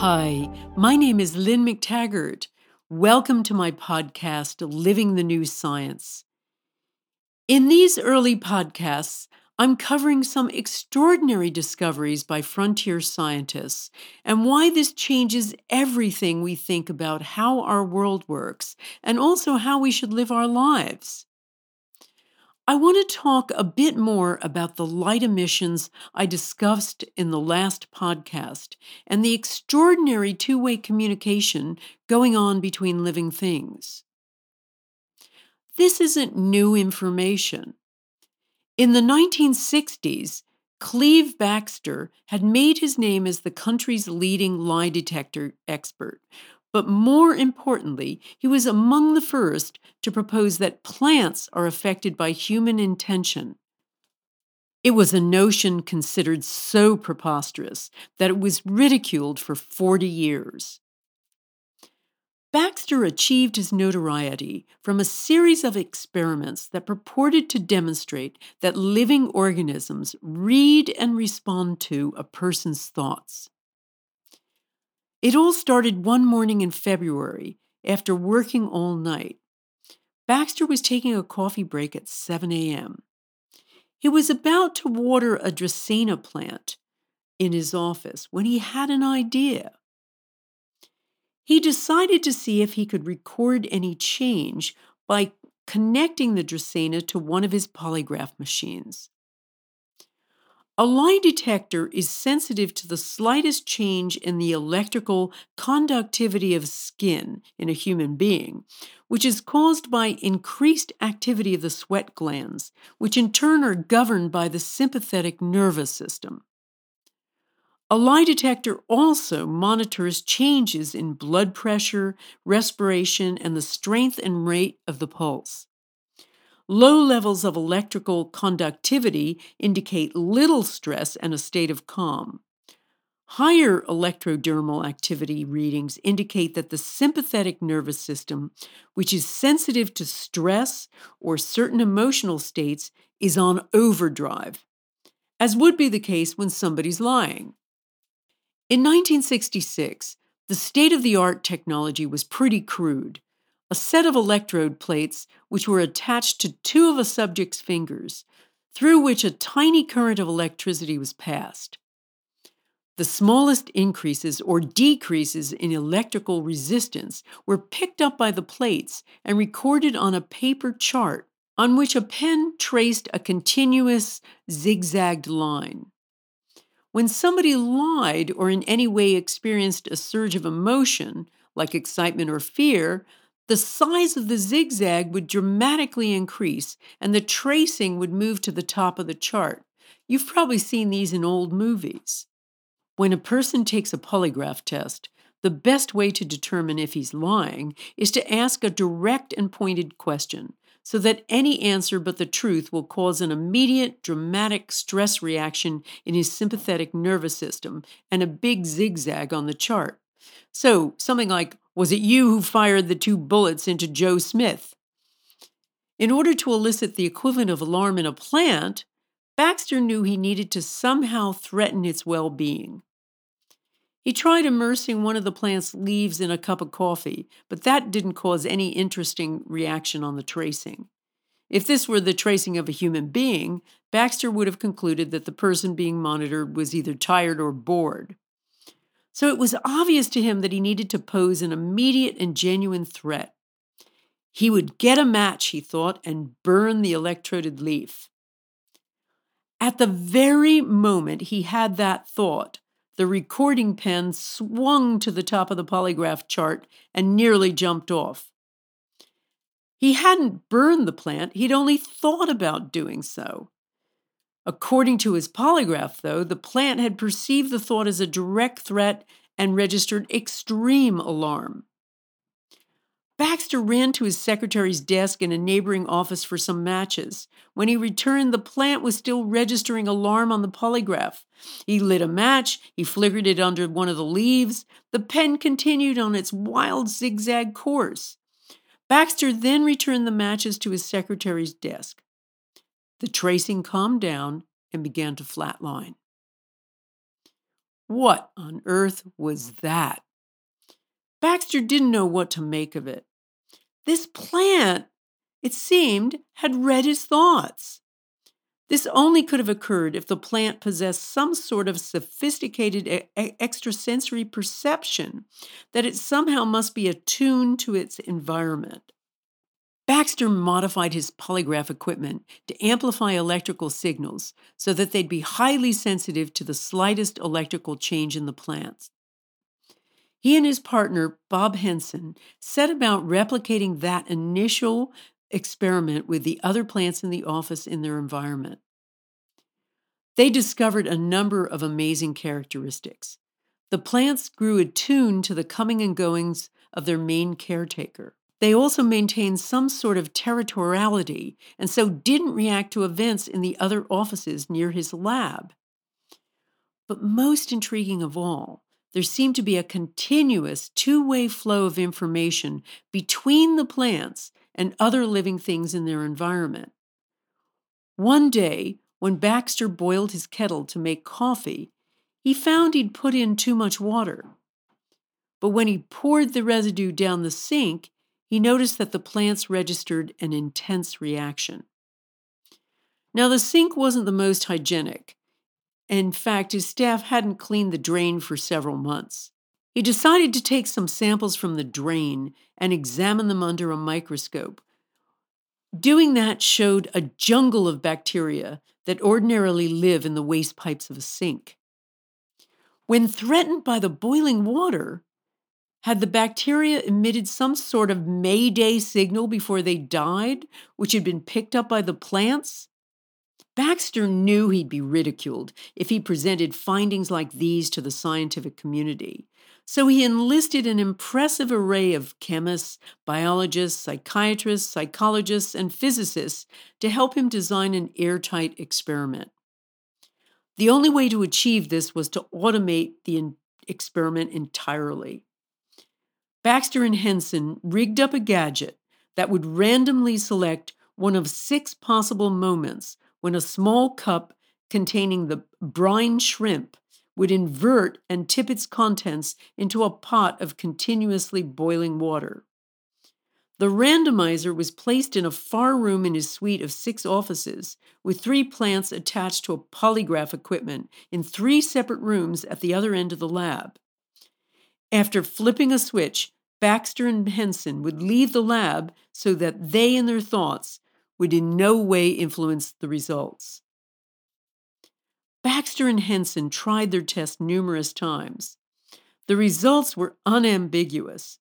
Hi, my name is Lynne McTaggart. Welcome to my podcast, Living the New Science. In these early podcasts, I'm covering some extraordinary discoveries by frontier scientists and why this changes everything we think about how our world works and also how we should live our lives. I want to talk a bit more about the light emissions I discussed in the last podcast and the extraordinary two way communication going on between living things. This isn't new information. In the 1960s, Cleve Baxter had made his name as the country's leading lie detector expert, but more importantly, he was among the first to propose that plants are affected by human intention. It was a notion considered so preposterous that it was ridiculed for 40 years. Baxter achieved his notoriety from a series of experiments that purported to demonstrate that living organisms read and respond to a person's thoughts. It all started one morning in February after working all night. Baxter was taking a coffee break at 7 a.m. He was about to water a Dracaena plant in his office when he had an idea. He decided to see if he could record any change by connecting the Dracaena to one of his polygraph machines. A lie detector is sensitive to the slightest change in the electrical conductivity of skin in a human being, which is caused by increased activity of the sweat glands, which in turn are governed by the sympathetic nervous system. A lie detector also monitors changes in blood pressure, respiration, and the strength and rate of the pulse. Low levels of electrical conductivity indicate little stress and a state of calm. Higher electrodermal activity readings indicate that the sympathetic nervous system, which is sensitive to stress or certain emotional states, is on overdrive, as would be the case when somebody's lying. In 1966, the state of the art technology was pretty crude a set of electrode plates which were attached to two of a subject's fingers, through which a tiny current of electricity was passed. The smallest increases or decreases in electrical resistance were picked up by the plates and recorded on a paper chart on which a pen traced a continuous zigzagged line. When somebody lied or in any way experienced a surge of emotion, like excitement or fear, the size of the zigzag would dramatically increase and the tracing would move to the top of the chart. You've probably seen these in old movies. When a person takes a polygraph test, the best way to determine if he's lying is to ask a direct and pointed question so that any answer but the truth will cause an immediate dramatic stress reaction in his sympathetic nervous system and a big zigzag on the chart. So, something like, Was it you who fired the two bullets into Joe Smith? In order to elicit the equivalent of alarm in a plant, Baxter knew he needed to somehow threaten its well being. He tried immersing one of the plant's leaves in a cup of coffee, but that didn't cause any interesting reaction on the tracing. If this were the tracing of a human being, Baxter would have concluded that the person being monitored was either tired or bored. So it was obvious to him that he needed to pose an immediate and genuine threat. He would get a match, he thought, and burn the electroded leaf. At the very moment he had that thought, the recording pen swung to the top of the polygraph chart and nearly jumped off. He hadn't burned the plant, he'd only thought about doing so. According to his polygraph, though, the plant had perceived the thought as a direct threat and registered extreme alarm. Baxter ran to his secretary's desk in a neighboring office for some matches. When he returned, the plant was still registering alarm on the polygraph. He lit a match, he flickered it under one of the leaves. The pen continued on its wild zigzag course. Baxter then returned the matches to his secretary's desk. The tracing calmed down and began to flatline. What on earth was mm. that? Baxter didn't know what to make of it. This plant, it seemed, had read his thoughts. This only could have occurred if the plant possessed some sort of sophisticated e- extrasensory perception, that it somehow must be attuned to its environment. Baxter modified his polygraph equipment to amplify electrical signals so that they'd be highly sensitive to the slightest electrical change in the plants. He and his partner, Bob Henson, set about replicating that initial experiment with the other plants in the office in their environment. They discovered a number of amazing characteristics. The plants grew attuned to the coming and goings of their main caretaker. They also maintained some sort of territoriality and so didn't react to events in the other offices near his lab. But most intriguing of all, there seemed to be a continuous two way flow of information between the plants and other living things in their environment. One day, when Baxter boiled his kettle to make coffee, he found he'd put in too much water. But when he poured the residue down the sink, he noticed that the plants registered an intense reaction. Now, the sink wasn't the most hygienic. In fact, his staff hadn't cleaned the drain for several months. He decided to take some samples from the drain and examine them under a microscope. Doing that showed a jungle of bacteria that ordinarily live in the waste pipes of a sink. When threatened by the boiling water, had the bacteria emitted some sort of mayday signal before they died, which had been picked up by the plants? Baxter knew he'd be ridiculed if he presented findings like these to the scientific community. So he enlisted an impressive array of chemists, biologists, psychiatrists, psychologists, and physicists to help him design an airtight experiment. The only way to achieve this was to automate the experiment entirely. Baxter and Henson rigged up a gadget that would randomly select one of six possible moments when a small cup containing the brine shrimp would invert and tip its contents into a pot of continuously boiling water. The randomizer was placed in a far room in his suite of six offices, with three plants attached to a polygraph equipment in three separate rooms at the other end of the lab. After flipping a switch, Baxter and Henson would leave the lab so that they and their thoughts would in no way influence the results. Baxter and Henson tried their test numerous times. The results were unambiguous.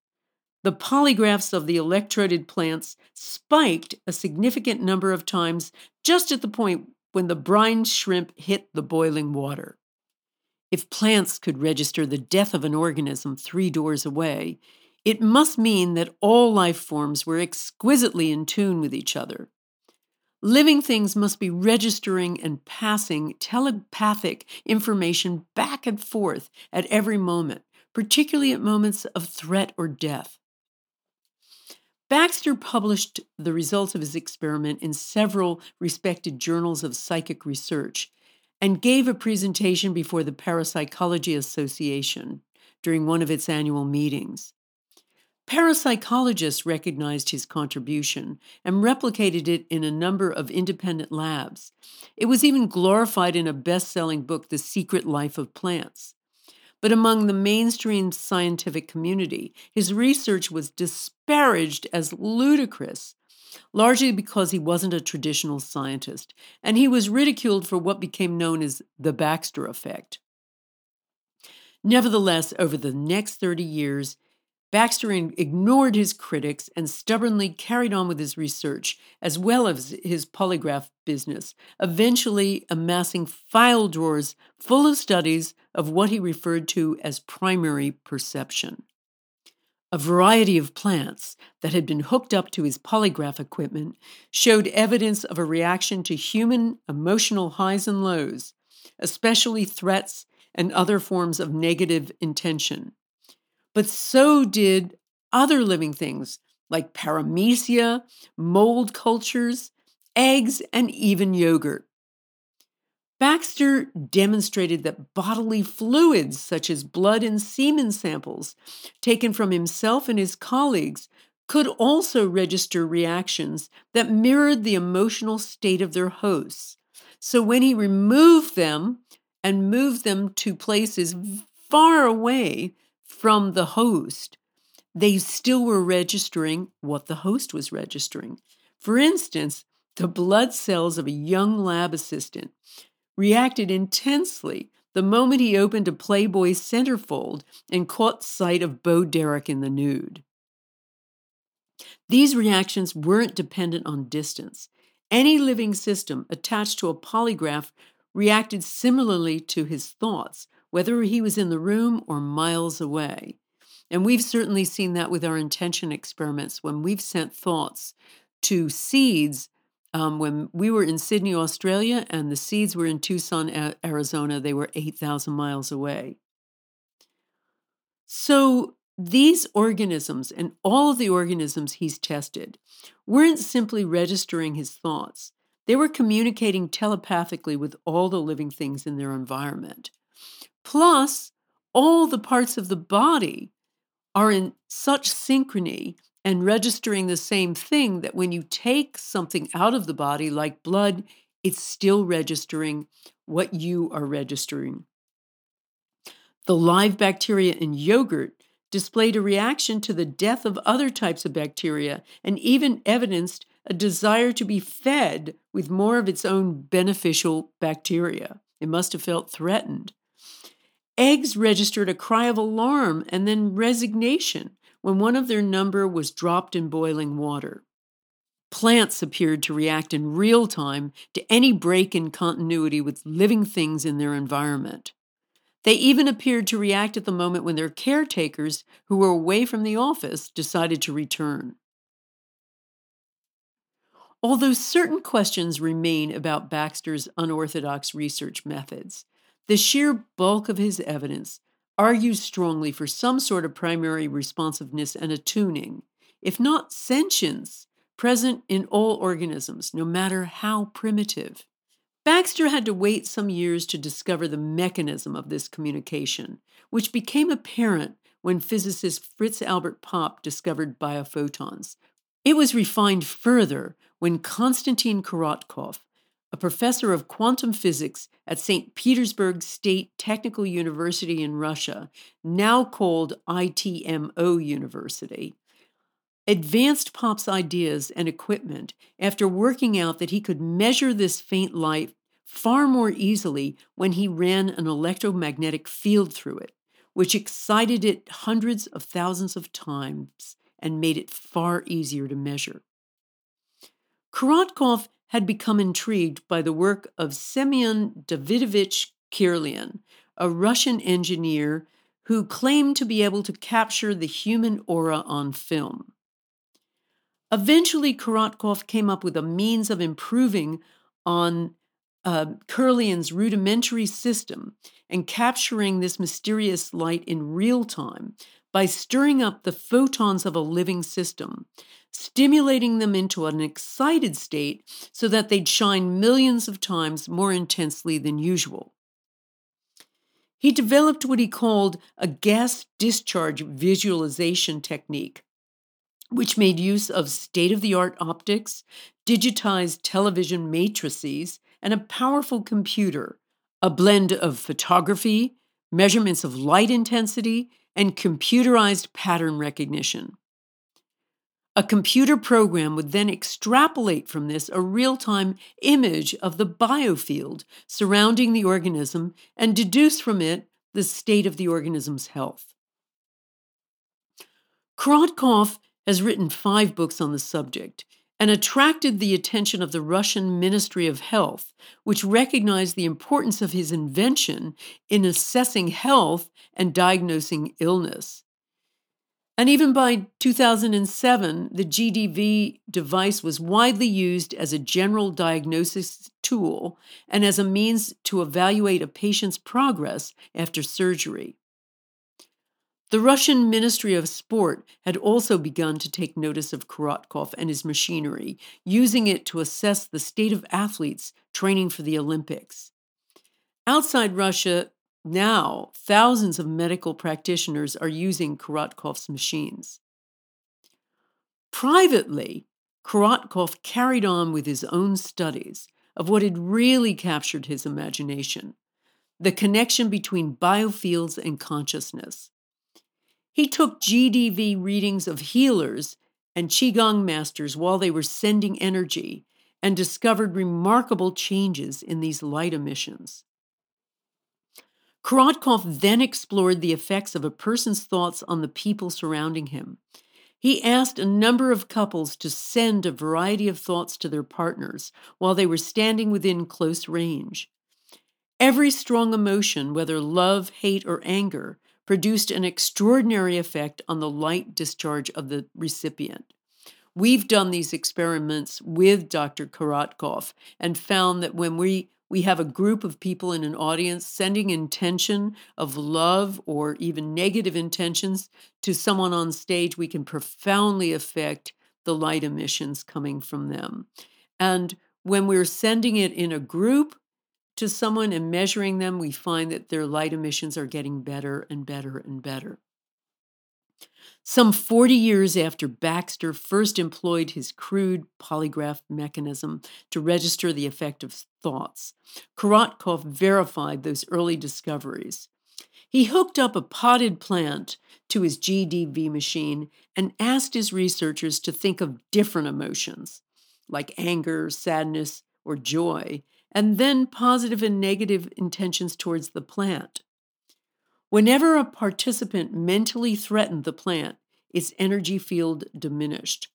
The polygraphs of the electroded plants spiked a significant number of times just at the point when the brine shrimp hit the boiling water. If plants could register the death of an organism three doors away, it must mean that all life forms were exquisitely in tune with each other. Living things must be registering and passing telepathic information back and forth at every moment, particularly at moments of threat or death. Baxter published the results of his experiment in several respected journals of psychic research and gave a presentation before the Parapsychology Association during one of its annual meetings. Parapsychologists recognized his contribution and replicated it in a number of independent labs. It was even glorified in a best selling book, The Secret Life of Plants. But among the mainstream scientific community, his research was disparaged as ludicrous, largely because he wasn't a traditional scientist, and he was ridiculed for what became known as the Baxter effect. Nevertheless, over the next 30 years, Baxter ignored his critics and stubbornly carried on with his research, as well as his polygraph business, eventually amassing file drawers full of studies of what he referred to as primary perception. A variety of plants that had been hooked up to his polygraph equipment showed evidence of a reaction to human emotional highs and lows, especially threats and other forms of negative intention but so did other living things like paramecia, mold cultures, eggs, and even yogurt. Baxter demonstrated that bodily fluids, such as blood and semen samples taken from himself and his colleagues, could also register reactions that mirrored the emotional state of their hosts. So when he removed them and moved them to places far away from the host, they still were registering what the host was registering. For instance, the blood cells of a young lab assistant reacted intensely the moment he opened a Playboy centerfold and caught sight of Bo Derek in the nude. These reactions weren't dependent on distance. Any living system attached to a polygraph reacted similarly to his thoughts, whether he was in the room or miles away. And we've certainly seen that with our intention experiments when we've sent thoughts to seeds. Um, when we were in Sydney, Australia, and the seeds were in Tucson, Arizona, they were 8,000 miles away. So these organisms and all of the organisms he's tested weren't simply registering his thoughts, they were communicating telepathically with all the living things in their environment. Plus, all the parts of the body are in such synchrony and registering the same thing that when you take something out of the body, like blood, it's still registering what you are registering. The live bacteria in yogurt displayed a reaction to the death of other types of bacteria and even evidenced a desire to be fed with more of its own beneficial bacteria. It must have felt threatened. Eggs registered a cry of alarm and then resignation when one of their number was dropped in boiling water. Plants appeared to react in real time to any break in continuity with living things in their environment. They even appeared to react at the moment when their caretakers, who were away from the office, decided to return. Although certain questions remain about Baxter's unorthodox research methods, the sheer bulk of his evidence argues strongly for some sort of primary responsiveness and attuning, if not sentience, present in all organisms, no matter how primitive. Baxter had to wait some years to discover the mechanism of this communication, which became apparent when physicist Fritz Albert Popp discovered biophotons. It was refined further when Konstantin Korotkov, a professor of quantum physics at St. Petersburg State Technical University in Russia, now called ITMO University, advanced Popp's ideas and equipment after working out that he could measure this faint light far more easily when he ran an electromagnetic field through it, which excited it hundreds of thousands of times and made it far easier to measure. Korotkov had become intrigued by the work of Semyon Davidovich Kirlian, a Russian engineer who claimed to be able to capture the human aura on film. Eventually, Korotkov came up with a means of improving on uh, Kirlian's rudimentary system and capturing this mysterious light in real time by stirring up the photons of a living system, stimulating them into an excited state so that they'd shine millions of times more intensely than usual. He developed what he called a gas discharge visualization technique, which made use of state of the art optics, digitized television matrices, and a powerful computer, a blend of photography, measurements of light intensity, and computerized pattern recognition. A computer program would then extrapolate from this a real time image of the biofield surrounding the organism and deduce from it the state of the organism's health. Korotkov has written five books on the subject, and attracted the attention of the Russian Ministry of Health, which recognized the importance of his invention in assessing health and diagnosing illness. And even by 2007, the GDV device was widely used as a general diagnosis tool and as a means to evaluate a patient's progress after surgery. The Russian Ministry of Sport had also begun to take notice of Korotkov and his machinery, using it to assess the state of athletes training for the Olympics. Outside Russia, now thousands of medical practitioners are using Korotkov's machines. Privately, Korotkov carried on with his own studies of what had really captured his imagination the connection between biofields and consciousness. He took GDV readings of healers and Qigong masters while they were sending energy and discovered remarkable changes in these light emissions. Korotkov then explored the effects of a person's thoughts on the people surrounding him. He asked a number of couples to send a variety of thoughts to their partners while they were standing within close range. Every strong emotion, whether love, hate, or anger, produced an extraordinary effect on the light discharge of the recipient. We've done these experiments with Dr. Korotkov and found that when we we have a group of people in an audience sending intention of love or even negative intentions to someone on stage, we can profoundly affect the light emissions coming from them. And when we're sending it in a group to someone and measuring them, we find that their light emissions are getting better and better and better. Some 40 years after Baxter first employed his crude polygraph mechanism to register the effect of thoughts, Korotkov verified those early discoveries. He hooked up a potted plant to his GDV machine and asked his researchers to think of different emotions, like anger, sadness, or joy, and then positive and negative intentions towards the plant. Whenever a participant mentally threatened the plant, its energy field diminished.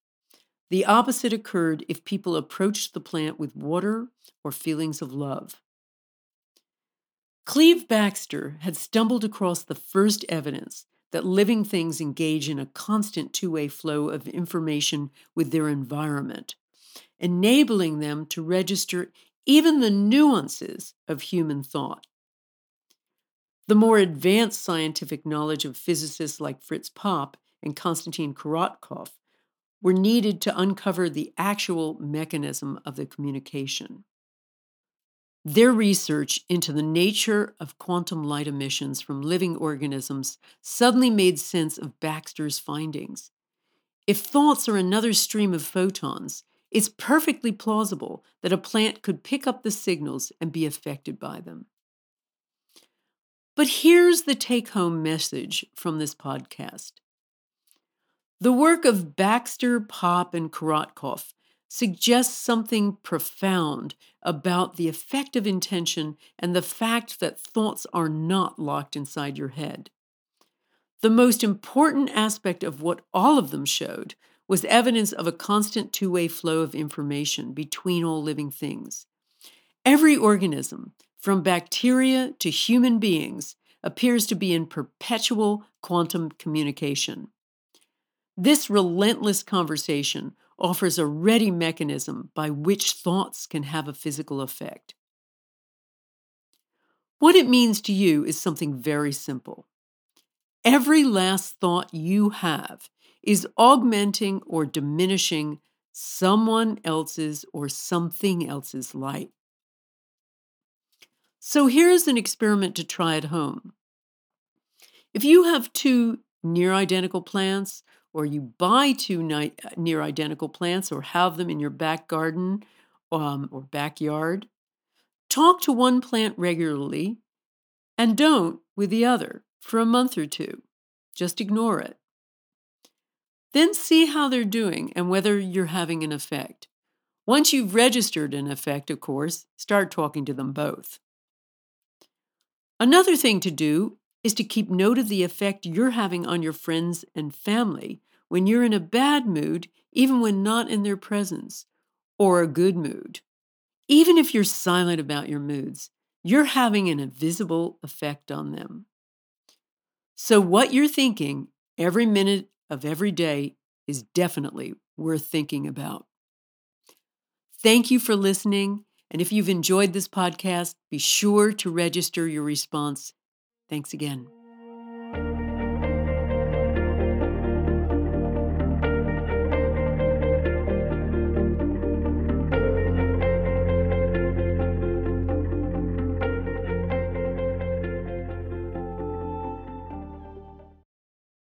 The opposite occurred if people approached the plant with water or feelings of love. Cleve Baxter had stumbled across the first evidence that living things engage in a constant two way flow of information with their environment, enabling them to register even the nuances of human thought. The more advanced scientific knowledge of physicists like Fritz Popp and Konstantin Korotkov were needed to uncover the actual mechanism of the communication. Their research into the nature of quantum light emissions from living organisms suddenly made sense of Baxter's findings. If thoughts are another stream of photons, it's perfectly plausible that a plant could pick up the signals and be affected by them. But here's the take home message from this podcast the work of Baxter, Popp, and Korotkov suggests something profound about the effect of intention and the fact that thoughts are not locked inside your head. The most important aspect of what all of them showed was evidence of a constant two way flow of information between all living things. Every organism, from bacteria to human beings, appears to be in perpetual quantum communication. This relentless conversation offers a ready mechanism by which thoughts can have a physical effect. What it means to you is something very simple. Every last thought you have is augmenting or diminishing someone else's or something else's light. So here's an experiment to try at home. If you have two near identical plants, or you buy two ni- near identical plants, or have them in your back garden um, or backyard, talk to one plant regularly and don't with the other for a month or two. Just ignore it. Then see how they're doing and whether you're having an effect. Once you've registered an effect, of course, start talking to them both. Another thing to do is to keep note of the effect you're having on your friends and family when you're in a bad mood, even when not in their presence, or a good mood. Even if you're silent about your moods, you're having an invisible effect on them. So, what you're thinking every minute of every day is definitely worth thinking about. Thank you for listening. And if you've enjoyed this podcast, be sure to register your response. Thanks again.